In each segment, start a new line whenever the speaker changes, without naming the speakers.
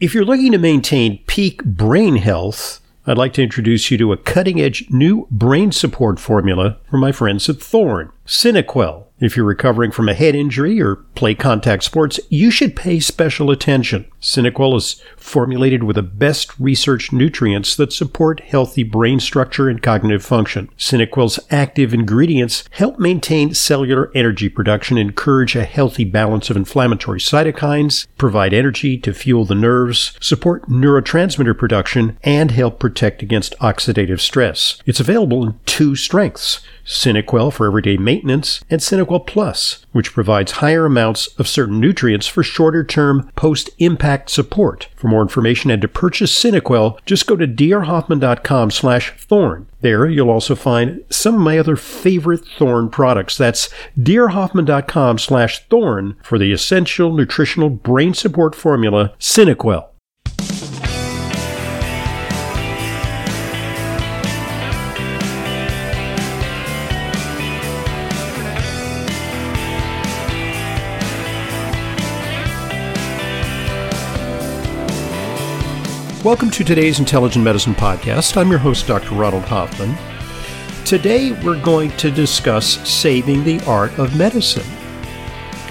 If you're looking to maintain peak brain health, I'd like to introduce you to a cutting edge new brain support formula from my friends at Thorne, SynaQuell. If you're recovering from a head injury or play contact sports, you should pay special attention. SynaQuell is formulated with the best researched nutrients that support healthy brain structure and cognitive function. SynaQuell's active ingredients help maintain cellular energy production, encourage a healthy balance of inflammatory cytokines, provide energy to fuel the nerves, support neurotransmitter production, and help protect against oxidative stress. It's available in two strengths SynaQuell for everyday maintenance, and SynaQuell Plus, which provides higher amounts of certain nutrients for shorter term post impact support. For more information and to purchase SynaQuell, just go to drhoffman.com slash thorne. There you'll also find some of my other favorite Thorne products. That's drhoffman.com slash thorne for the essential nutritional brain support formula SynaQuell. Welcome to today's Intelligent Medicine Podcast. I'm your host, Dr. Ronald Hoffman. Today, we're going to discuss saving the art of medicine.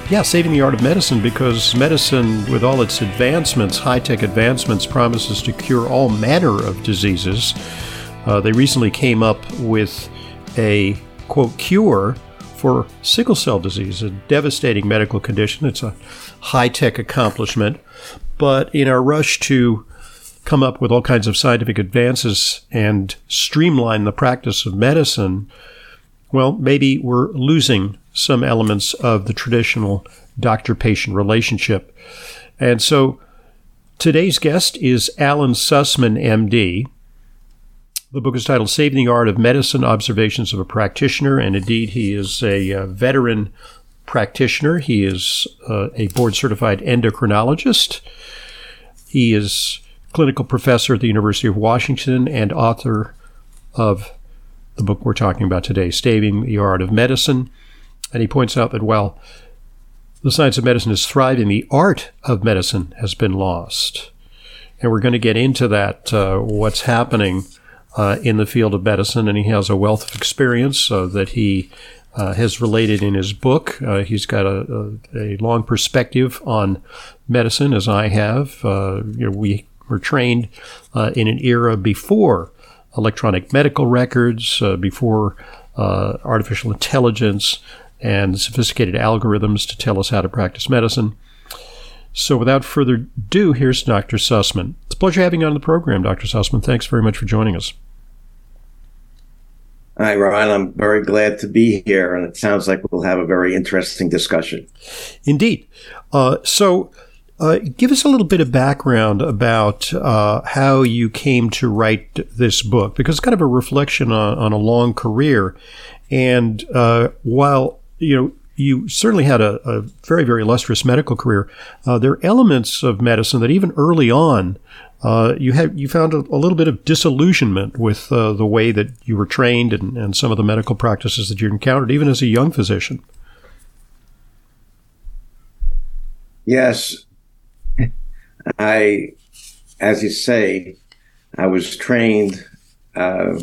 Yeah, saving the art of medicine because medicine, with all its advancements, high tech advancements, promises to cure all manner of diseases. Uh, they recently came up with a quote cure for sickle cell disease, a devastating medical condition. It's a high tech accomplishment. But in our rush to come up with all kinds of scientific advances and streamline the practice of medicine, well, maybe we're losing some elements of the traditional doctor patient relationship. And so today's guest is Allen Sussman, MD. The book is titled Saving the Art of Medicine Observations of a Practitioner, and indeed, he is a uh, veteran practitioner. He is uh, a board certified endocrinologist. He is clinical professor at the University of Washington and author of the book we're talking about today, Saving the Art of Medicine. And he points out that while the science of medicine is thriving, the art of medicine has been lost. And we're going to get into that, uh, what's happening uh, in the field of medicine. And he has a wealth of experience uh, that he uh, has related in his book. Uh, he's got a, a, a, long perspective on medicine, as I have. Uh, you know, we were trained uh, in an era before electronic medical records, uh, before uh, artificial intelligence and sophisticated algorithms to tell us how to practice medicine. So, without further ado, here's Dr. Sussman. It's a pleasure having you on the program, Dr. Sussman. Thanks very much for joining us.
Hi, Ron. I'm very glad to be here, and it sounds like we'll have a very interesting discussion.
Indeed. Uh, so, uh, give us a little bit of background about uh, how you came to write this book, because it's kind of a reflection on, on a long career. And uh, while you know you certainly had a, a very very illustrious medical career, uh, there are elements of medicine that even early on uh, you had you found a, a, little bit of disillusionment with uh, the way that you were trained and, and some of the medical practices that you encountered, even as a young physician.
Yes, I, as you say, I was trained uh,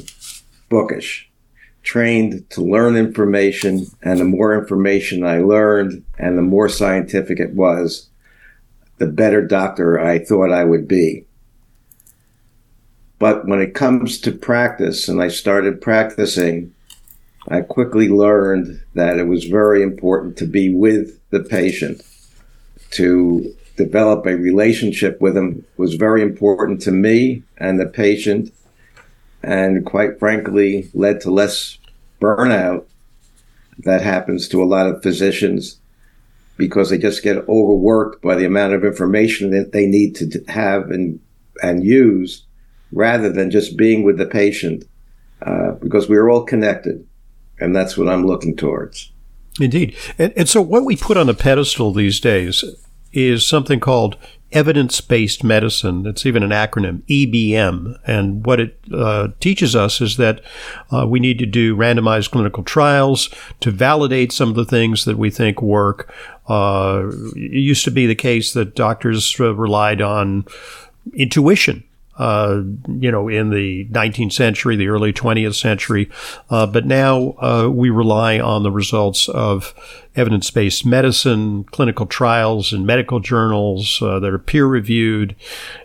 bookish, trained to learn information, and the more information I learned and the more scientific it was, the better doctor I thought I would be. But when it comes to practice, and I started practicing, I quickly learned that it was very important to be with the patient, to develop a relationship with them was very important to me and the patient, and quite frankly, led to less burnout that happens to a lot of physicians because they just get overworked by the amount of information that they need to have and and use rather than just being with the patient uh, because we're all connected and that's what i'm looking towards.
Indeed. And, and so what we put on the pedestal these days is something called evidence based medicine. It's even an acronym, EBM. And what it uh, teaches us is that uh, we need to do randomized clinical trials to validate some of the things that we think work. Uh, it used to be the case that doctors uh, relied on intuition uh, you know, in the 19th century, the early 20th century. Uh, but now uh, we rely on the results of evidence based medicine, clinical trials, and medical journals uh, that are peer reviewed.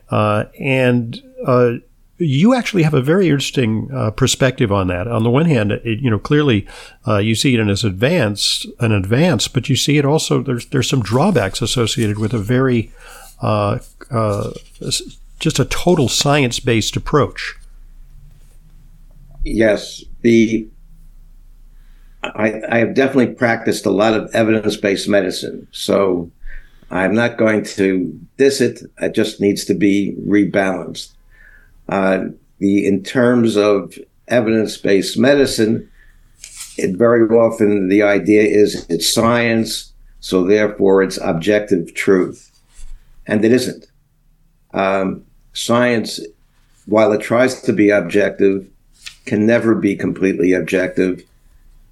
Uh, and uh, you actually have a very interesting perspective on that. On the one hand, it, you know, clearly you see it in as advanced, an advance, but you see it also, there's, there's some drawbacks associated with a very uh, uh, just a total science based approach.
Yes, the I, I have definitely practiced a lot of evidence based medicine, so I'm not going to diss it. It just needs to be rebalanced. Uh, the in terms of evidence based medicine, it very often the idea is it's science, so therefore it's objective truth, and it isn't. Um, science, while it tries to be objective, can never be completely objective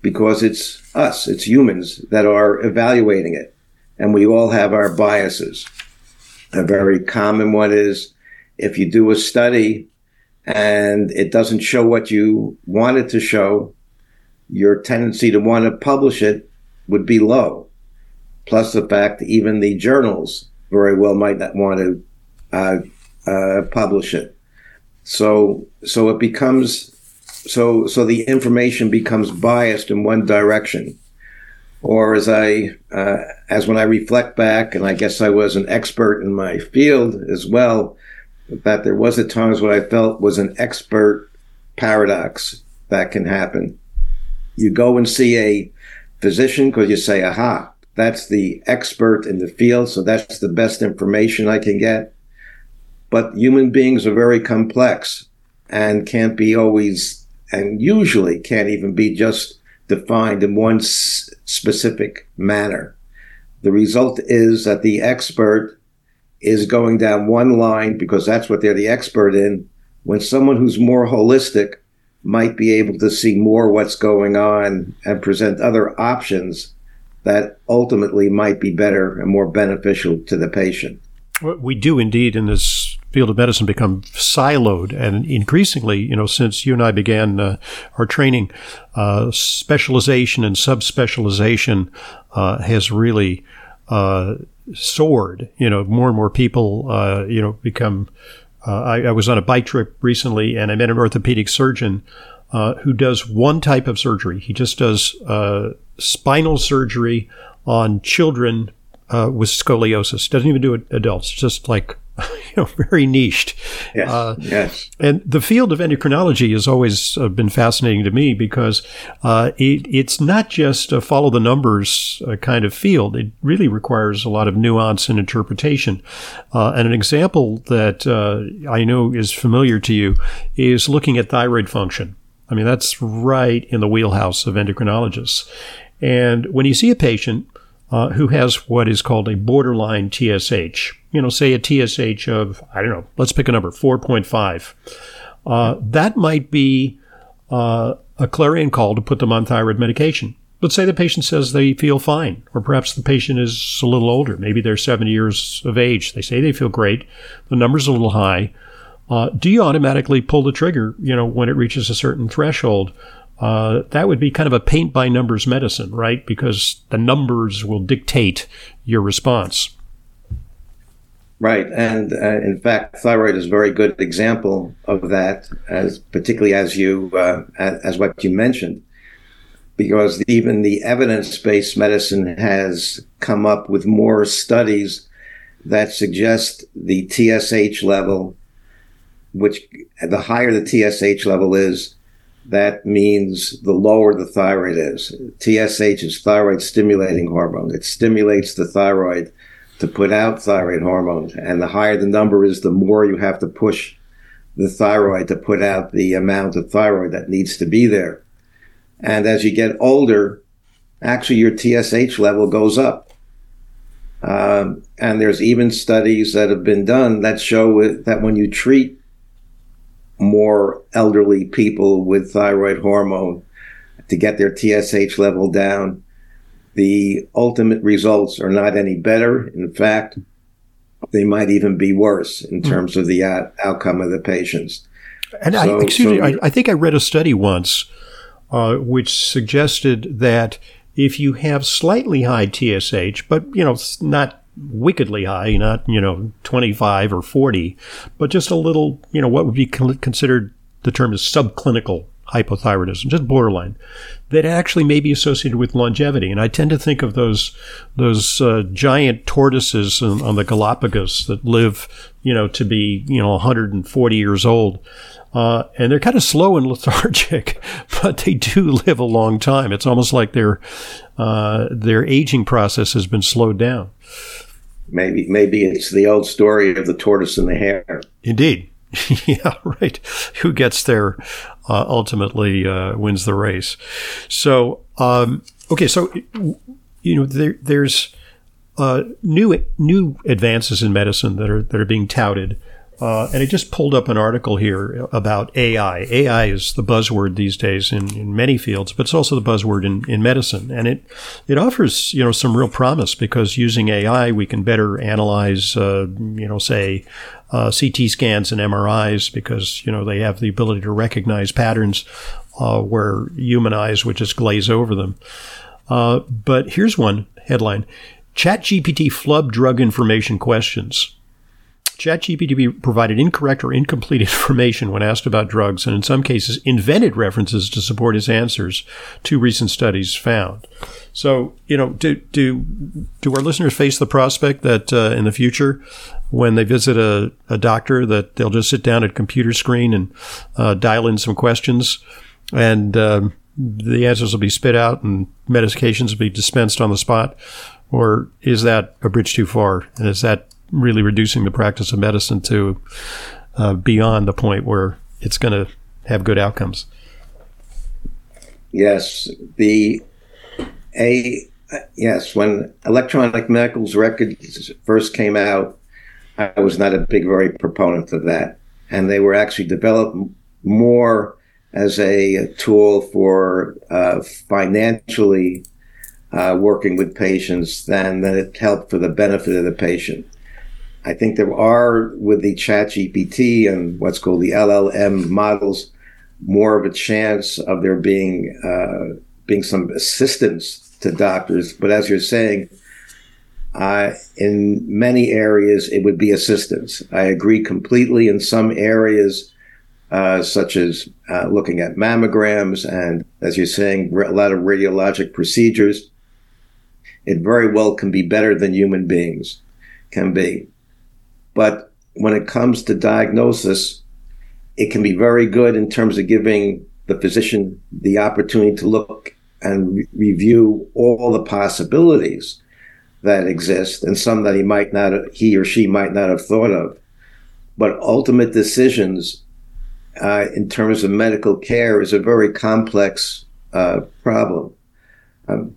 because it's us, it's humans that are evaluating it. And we all have our biases. A very common one is if you do a study and it doesn't show what you want it to show, your tendency to want to publish it would be low. Plus the fact even the journals very well might not want to uh, uh, publish it. So so it becomes so so the information becomes biased in one direction. Or as I uh, as when I reflect back, and I guess I was an expert in my field as well, that there was at times what I felt was an expert paradox that can happen. You go and see a physician because you say, aha, that's the expert in the field, so that's the best information I can get. But human beings are very complex and can't be always, and usually can't even be just defined in one s- specific manner. The result is that the expert is going down one line because that's what they're the expert in, when someone who's more holistic might be able to see more what's going on and present other options that ultimately might be better and more beneficial to the patient.
We do indeed in this field of medicine become siloed, and increasingly, you know, since you and I began uh, our training, uh, specialization and subspecialization uh, has really uh, soared. You know, more and more people, uh, you know, become. Uh, I, I, was on a bike trip recently, and I met an orthopedic surgeon who does one type of surgery. He just does spinal surgery on children uh, with scoliosis. Doesn't even do adults. Just like you know, very niched.
Yes. Uh, yes.
And the field of endocrinology has always uh, been fascinating to me because uh, it, it's not just a follow the numbers uh, kind of field. It really requires a lot of nuance and interpretation. Uh, and an example that uh, I know is familiar to you is looking at thyroid function. I mean, that's right in the wheelhouse of endocrinologists. And when you see a patient uh, who has what is called a borderline TSH. You know, say a TSH of, I don't know, let's pick a number, 4.5. Uh, that might be uh, a clarion call to put them on thyroid medication. Let's say the patient says they feel fine, or perhaps the patient is a little older. Maybe they're 70 years of age. They say they feel great. The number's a little high. Uh, do you automatically pull the trigger, you know, when it reaches a certain threshold? uh, that would be kind of a paint by numbers medicine, right? Because the numbers will dictate your response.
Right, and uh, in fact, thyroid is a very good example of that, as particularly as you uh, as what you mentioned, because even the evidence-based medicine has come up with more studies that suggest the TSH level, which the higher the TSH level is, that means the lower the thyroid is. TSH is thyroid stimulating hormone. It stimulates the thyroid to put out thyroid hormone. And the higher the number is, the more you have to push the thyroid to put out the amount of thyroid that needs to be there. And as you get older, actually your TSH level goes up. Um, and there's even studies that have been done that show that when you treat more elderly people with thyroid hormone to get their TSH level down, the ultimate results are not any better. In fact, they might even be worse in hmm. terms mm. of the out- outcome of the patients.
And so, I, excuse so, me, I, I, think I read a study once uh, which suggested that if you have slightly high TSH, but you know, not wickedly high, not you know, 25 or 40, but just a little, you know, what would be considered the term is subclinical hypothyroidism, just borderline, that actually may be associated with longevity. And I tend to think of those those uh, giant tortoises on, on, the Galapagos that live, you know, to be you know 140 years old. Uh, and they're kind of slow and lethargic, but they do live a long time. It's almost like their uh, their aging process has been slowed down.
Maybe maybe it's the old story of the tortoise and the hare.
Indeed, yeah, right. Who gets there uh, ultimately uh, wins the race. So um, okay, so you know there, there's uh, new new advances in medicine that are that are being touted. Uh, and I just pulled up an article here about AI. AI is the buzzword these days in, in many fields, but it's also the buzzword in, in medicine. And it, it offers, you know, some real promise because using AI, we can better analyze, uh, you know, say, uh, CT scans and MRIs because, you know, they have the ability to recognize patterns uh, where human eyes would just glaze over them. Uh, but here's one headline. ChatGPT flub drug information questions. ChatGPT provided incorrect or incomplete information when asked about drugs, and in some cases, invented references to support his answers. Two recent studies found. So, you know, do do do our listeners face the prospect that uh, in the future, when they visit a, a doctor, that they'll just sit down at a computer screen and uh, dial in some questions, and um, the answers will be spit out, and medications will be dispensed on the spot? Or is that a bridge too far? And is that really reducing the practice of medicine to uh, beyond the point where it's going to have good outcomes.
Yes, the a yes when electronic medical records first came out, I was not a big, very proponent of that, and they were actually developed more as a tool for uh, financially uh, working with patients than that it helped for the benefit of the patient. I think there are with the chat GPT and what's called the LLM models more of a chance of there being uh, being some assistance to doctors. But as you're saying, uh, in many areas it would be assistance. I agree completely. In some areas, uh, such as uh, looking at mammograms and, as you're saying, a lot of radiologic procedures, it very well can be better than human beings can be. But when it comes to diagnosis, it can be very good in terms of giving the physician the opportunity to look and re- review all the possibilities that exist and some that he might not he or she might not have thought of. But ultimate decisions uh, in terms of medical care is a very complex uh, problem. Um,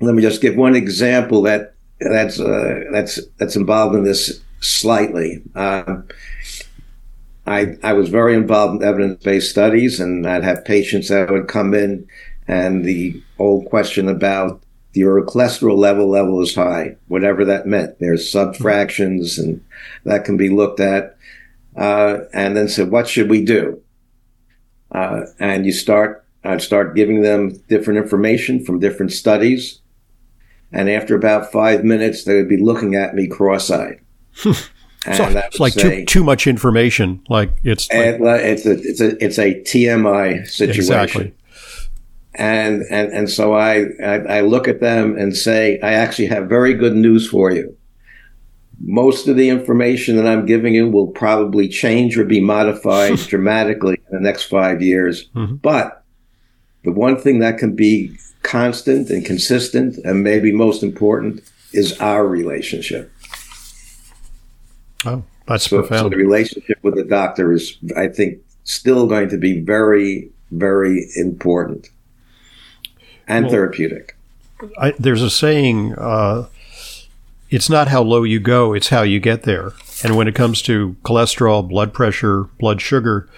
let me just give one example that that's uh, that's that's involved in this slightly. Uh, I, I was very involved in evidence based studies, and I'd have patients that would come in, and the old question about your cholesterol level level is high, whatever that meant. There's subfractions, and that can be looked at. Uh, and then said, what should we do? Uh, and you start, I'd start giving them different information from different studies. And after about five minutes, they would be looking at me cross eyed.
So it's like say, too, too much information. Like it's
like, it's a it's a it's a TMI situation. Exactly. And and and so I, I I look at them and say I actually have very good news for you. Most of the information that I'm giving you will probably change or be modified dramatically in the next five years. Mm-hmm. But the one thing that can be constant and consistent, and maybe most important, is our relationship.
Oh, that's so, profound. So
the relationship with the doctor is, I think, still going to be very, very important and well, therapeutic.
I, there's a saying, uh, it's not how low you go, it's how you get there. And when it comes to cholesterol, blood pressure, blood sugar,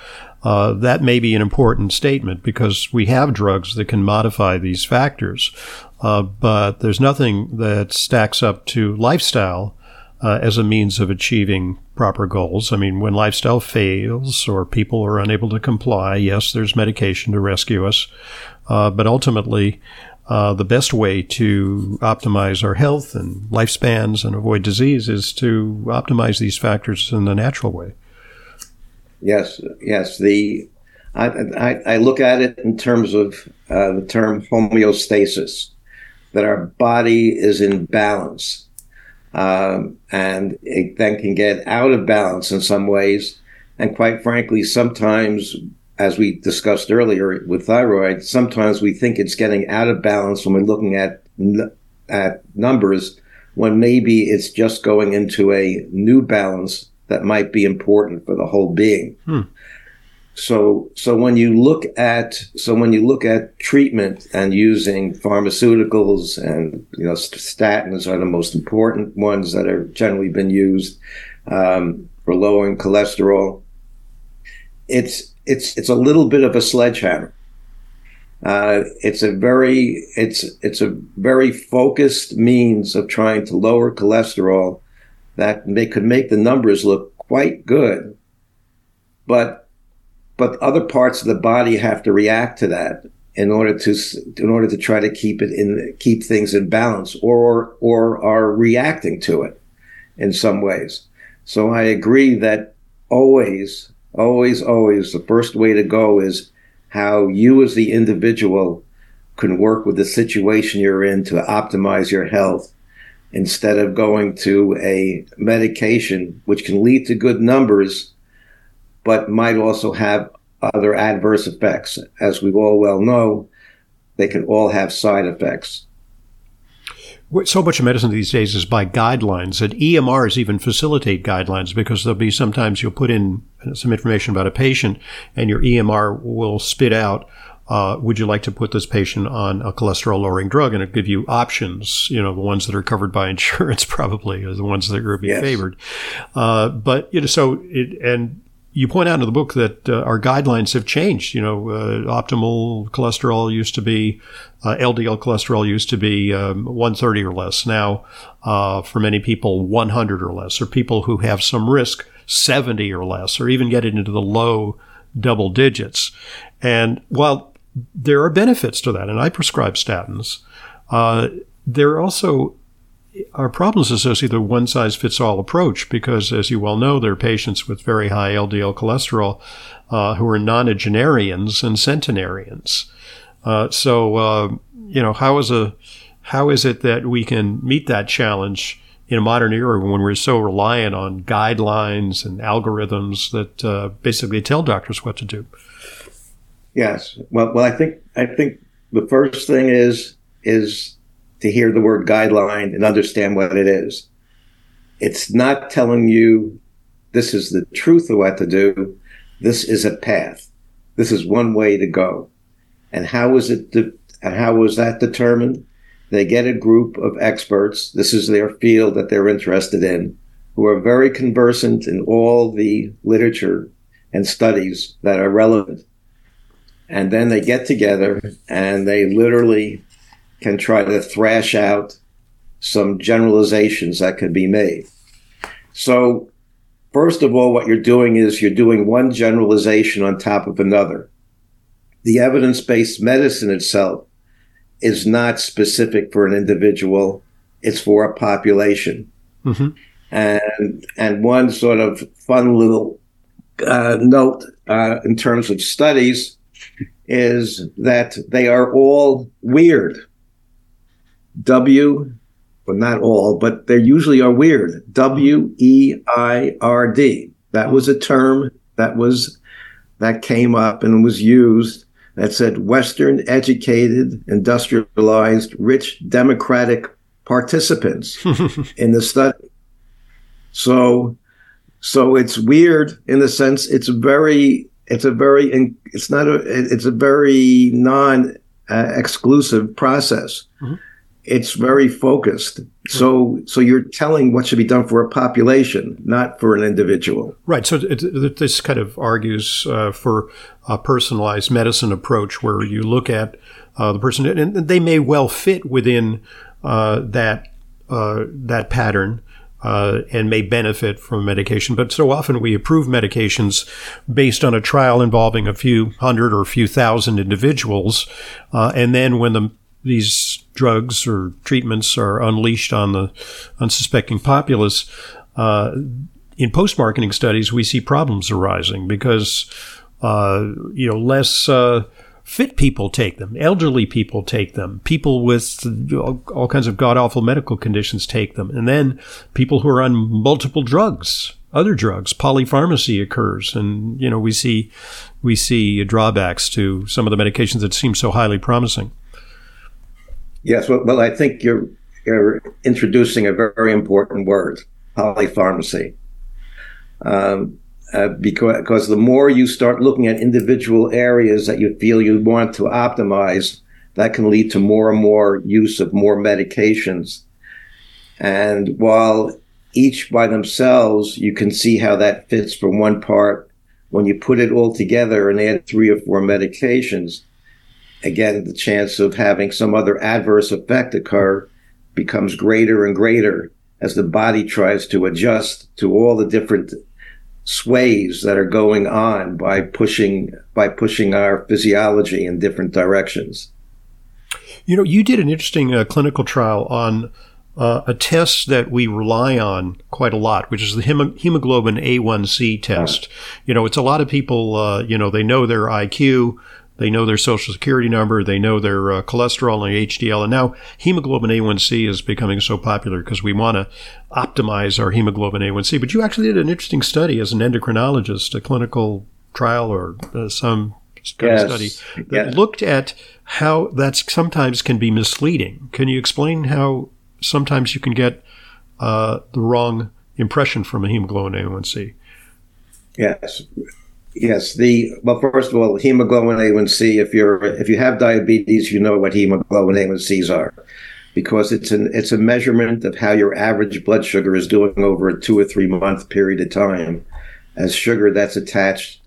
uh, that may be an important statement because we have drugs that can modify these factors. Uh, but there's nothing that stacks up to lifestyle uh, as a means of achieving proper goals. I mean, when lifestyle fails or people are unable to comply, yes, there's medication to rescue us. Uh, but ultimately, uh, the best way to optimize our health and lifespans and avoid disease is to optimize these factors in the natural way.
Yes, yes. The I, I, I look at it in terms of uh, the term homeostasis, that our body is in balance, um, and it then can get out of balance in some ways, and quite frankly, sometimes as we discussed earlier with thyroid, sometimes we think it's getting out of balance when we're looking at at numbers, when maybe it's just going into a new balance that might be important for the whole being. Hmm. So, so when you look at so when you look at treatment and using pharmaceuticals and you know statins are the most important ones that have generally been used um, for lowering cholesterol. It's it's it's a little bit of a sledgehammer. Uh, it's a very it's it's a very focused means of trying to lower cholesterol that they could make the numbers look quite good, but but other parts of the body have to react to that in order to in order to try to keep it in keep things in balance or or are reacting to it in some ways. So I agree that always always, always the first way to go is how you as the individual can work with the situation you're in to optimize your health instead of going to a medication which can lead to good numbers but might also have other adverse effects. As we all well know, they can all have side effects
so much of medicine these days is by guidelines, and EMRs even facilitate guidelines because there'll be sometimes you'll put in some information about a patient, and your EMR will spit out. Uh, would you like to put this patient on a cholesterol lowering drug? And it give you options, you know, the ones that are covered by insurance probably are the ones that are being yes. favored. Uh, but, you know, so it, and you point out in the book that uh, our guidelines have changed. You know, uh, optimal cholesterol used to be, uh, LDL cholesterol used to be um, 130 or less. Now, uh, for many people, 100 or less, or people who have some risk, 70 or less, or even get into the low double digits. And while there are benefits to that, and I prescribe statins, uh, there are also are problems associated with one size fits all approach because, as you well know, there are patients with very high LDL cholesterol uh, who are nonagenarians and centenarians. Uh, so, uh, you know, how is a how is it that we can meet that challenge in a modern era when we're so reliant on guidelines and algorithms that uh, basically tell doctors what to do?
Yes. Well, well, I think I think the first thing is is to hear the word guideline and understand what it is. It's not telling you this is the truth of what to do. This is a path. This is one way to go. And how is it? De- and how was that determined? They get a group of experts. This is their field that they're interested in, who are very conversant in all the literature and studies that are relevant. And then they get together and they literally can try to thrash out some generalizations that can be made. So, first of all, what you're doing is you're doing one generalization on top of another. The evidence based medicine itself is not specific for an individual, it's for a population. Mm-hmm. And, and one sort of fun little uh, note uh, in terms of studies is that they are all weird. W, but not all, but they usually are weird. W E I R D. That was a term that was that came up and was used that said Western educated, industrialized, rich democratic participants in the study. So so it's weird in the sense it's very it's a very it's not a it's a very non uh, exclusive process. Mm-hmm it's very focused. So, so you're telling what should be done for a population, not for an individual.
Right. So it, it, this kind of argues uh, for a personalized medicine approach, where you look at uh, the person, and they may well fit within uh, that uh, that pattern. Uh, and may benefit from medication, but so often we approve medications based on a trial involving a few hundred or a few thousand individuals, uh, and then when the these drugs or treatments are unleashed on the unsuspecting populace, uh, in post marketing studies, we see problems arising because uh, you know less uh, fit people take them, elderly people take them, people with all kinds of god awful medical conditions take them, and then people who are on multiple drugs. Other drugs, polypharmacy occurs, and you know we see we see drawbacks to some of the medications that seem so highly promising.
Yes, well, well I think you're, you're introducing a very important word, polypharmacy. Um, uh, because, because the more you start looking at individual areas that you feel you want to optimize, that can lead to more and more use of more medications. And while each by themselves, you can see how that fits for one part, when you put it all together and add three or four medications, again, the chance of having some other adverse effect occur becomes greater and greater as the body tries to adjust to all the different sways that are going on by pushing by pushing our physiology in different directions.
You know, you did an interesting uh, clinical trial on uh, a test that we rely on quite a lot, which is the hem- hemoglobin A1C test. You know, it's a lot of people. Uh, you know, they know their IQ, they know their social security number. They know their uh, cholesterol and HDL. And now hemoglobin A1C is becoming so popular because we want to optimize our hemoglobin A1C. But you actually did an interesting study as an endocrinologist, a clinical trial or uh, some kind yes. of study that yes. looked at how that sometimes can be misleading. Can you explain how sometimes you can get uh, the wrong impression from a hemoglobin A1C?
Yes. Yes, the well, first of all, hemoglobin A1C. If you're if you have diabetes, you know what hemoglobin A1Cs are, because it's an it's a measurement of how your average blood sugar is doing over a two or three month period of time, as sugar that's attached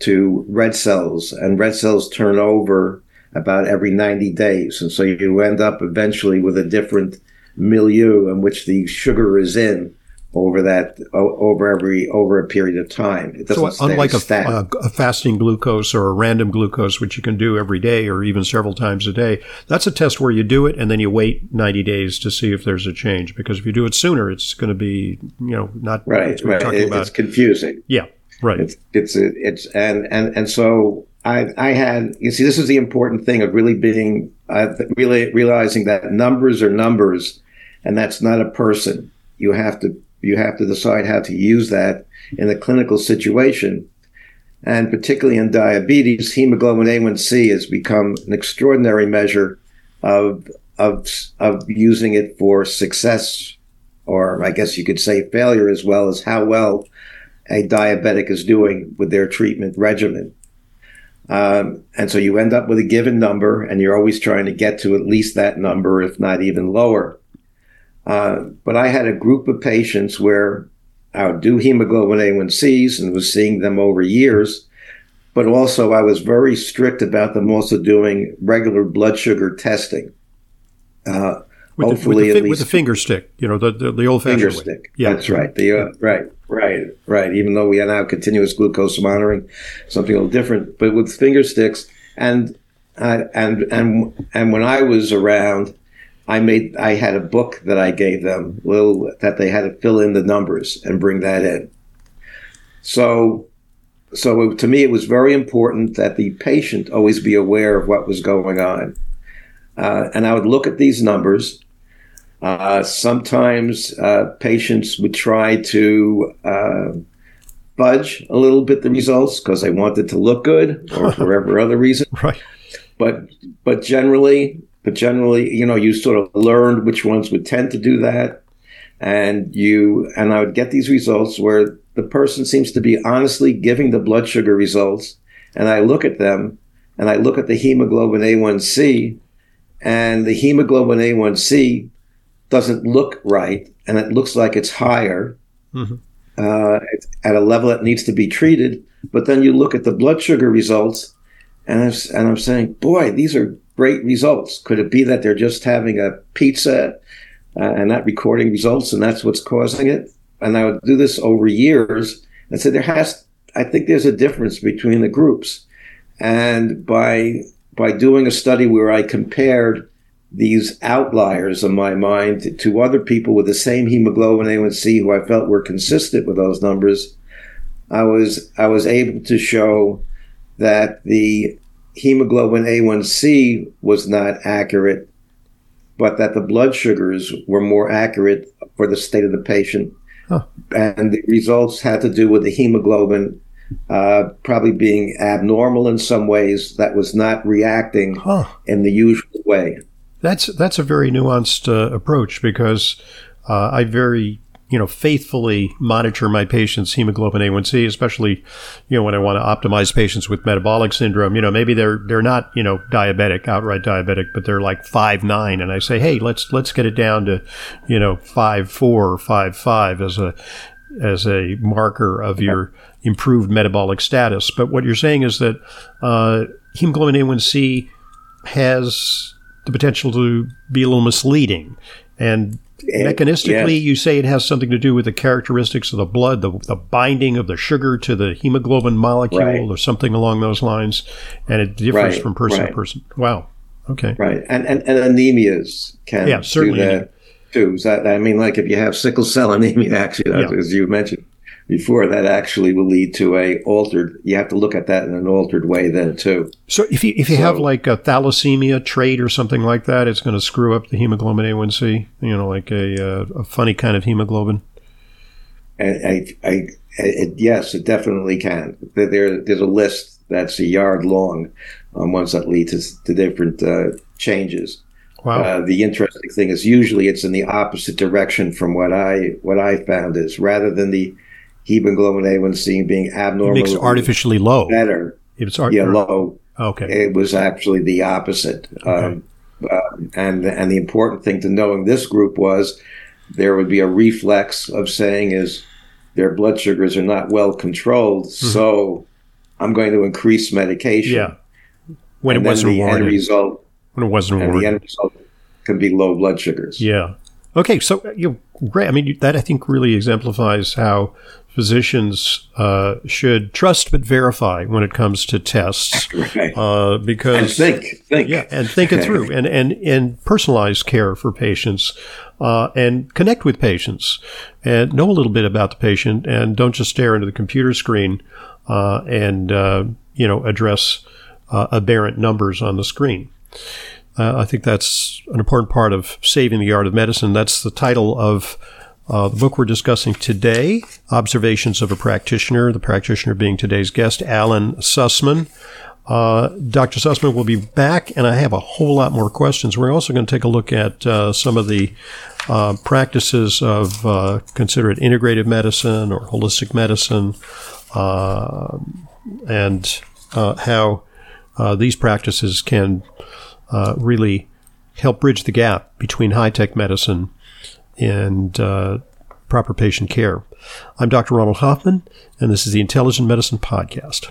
to red cells, and red cells turn over about every 90 days, and so you end up eventually with a different milieu in which the sugar is in over that over every over a period of time.
It doesn't so unlike a, a, a, fasting glucose or a random glucose, which you can do every day or even several times a day, that's a test where you do it and then you wait 90 days to see if there's a change. Because if you do it sooner, it's going to be you know not
right. right. It, it's confusing.
Yeah. Right.
It's it's it's and and and so I I had you see this is the important thing of really being uh, really realizing that numbers are numbers, and that's not a person. You have to you have to decide how to use that in a clinical situation. And particularly in diabetes, hemoglobin A1C has become an extraordinary measure of, of, of using it for success, or I guess you could say failure, as well as how well a diabetic is doing with their treatment regimen. Um, and so you end up with a given number, and you're always trying to get to at least that number, if not even lower. Uh, but I had a group of patients where I would do hemoglobin A1Cs and was seeing them over years. But also, I was very strict about them also doing regular blood sugar testing.
Uh, with hopefully, the, with, the, with the finger stick, you know, the, the, the old
finger stick. Yeah, that's right. The uh, right, right, right. Even though we are now continuous glucose monitoring, something a little different, but with finger sticks and uh, and and and when I was around, I made I had a book that I gave them, little that they had to fill in the numbers and bring that in. So, so it, to me, it was very important that the patient always be aware of what was going on, uh, and I would look at these numbers. Uh, sometimes uh, patients would try to uh, fudge a little bit the results because they wanted to look good or for whatever other reason.
Right.
But but generally, but generally, you know, you sort of learned which ones would tend to do that. And you, and I would get these results where the person seems to be honestly giving the blood sugar results. And I look at them and I look at the hemoglobin A1C and the hemoglobin A1C doesn't look right, and it looks like it's higher mm-hmm. uh, at a level that needs to be treated. But then you look at the blood sugar results, and I'm, and I'm saying, boy, these are great results. Could it be that they're just having a pizza uh, and not recording results, and that's what's causing it? And I would do this over years and say there has. I think there's a difference between the groups, and by by doing a study where I compared these outliers in my mind to, to other people with the same hemoglobin A1C who I felt were consistent with those numbers, I was I was able to show that the hemoglobin A1C was not accurate, but that the blood sugars were more accurate for the state of the patient. Huh. And the results had to do with the hemoglobin uh, probably being abnormal in some ways that was not reacting huh. in the usual way.
That's that's a very nuanced uh, approach because uh, I very you know faithfully monitor my patients' hemoglobin A1C, especially you know when I want to optimize patients with metabolic syndrome. You know maybe they're they're not you know diabetic, outright diabetic, but they're like five nine, and I say, hey, let's let's get it down to you know five four or five five as a as a marker of your improved metabolic status. But what you're saying is that uh, hemoglobin A1C has the potential to be a little misleading. And Eh, mechanistically, yes. you say it has something to do with the characteristics of the blood, the, the binding of the sugar to the hemoglobin molecule, right. or something along those lines, and it differs right. from person right. to person. Wow. Okay.
Right, and and, and anemias can yeah certainly do that too. So, I mean, like if you have sickle cell anemia, actually, yeah. as you mentioned, before that actually will lead to a altered you have to look at that in an altered way then too.
So if you if you so, have like a thalassemia trait or something like that it's going to screw up the hemoglobin a1c you know like a, a funny kind of hemoglobin?
I, I, I it, yes it definitely can. There there's a list that's a yard long on ones that lead to, to different uh, changes. Wow. Uh, the interesting thing is usually it's in the opposite direction from what I what I found is rather than the hemoglobin A1C being abnormal.
It makes artificially low.
Better.
If it's
art- yeah, low.
Okay.
It was actually the opposite. Okay. Um, uh, and and the important thing to know in this group was there would be a reflex of saying is their blood sugars are not well controlled, mm-hmm. so I'm going to increase medication.
Yeah. When and it wasn't
the
warranted.
End result.
When it wasn't
and
warranted.
The end result could be low blood sugars.
Yeah. Okay, so you know, great. I mean, that I think really exemplifies how physicians uh, should trust but verify when it comes to tests,
right.
uh, because
and think, think,
yeah, and think it through, and and and personalize care for patients, uh, and connect with patients, and know a little bit about the patient, and don't just stare into the computer screen, uh, and uh, you know address uh, aberrant numbers on the screen. I think that's an important part of saving the art of medicine. That's the title of uh, the book we're discussing today, Observations of a Practitioner, the practitioner being today's guest, Allen Sussman. Uh, Dr. Sussman will be back, and I have a whole lot more questions. We're also going to take a look at uh, some of the uh, practices of uh, considered integrative medicine or holistic medicine, uh, and how these practices can really help bridge the gap between high tech medicine and uh, proper patient care. I'm Dr. Ronald Hoffman, and this is the Intelligent Medicine Podcast.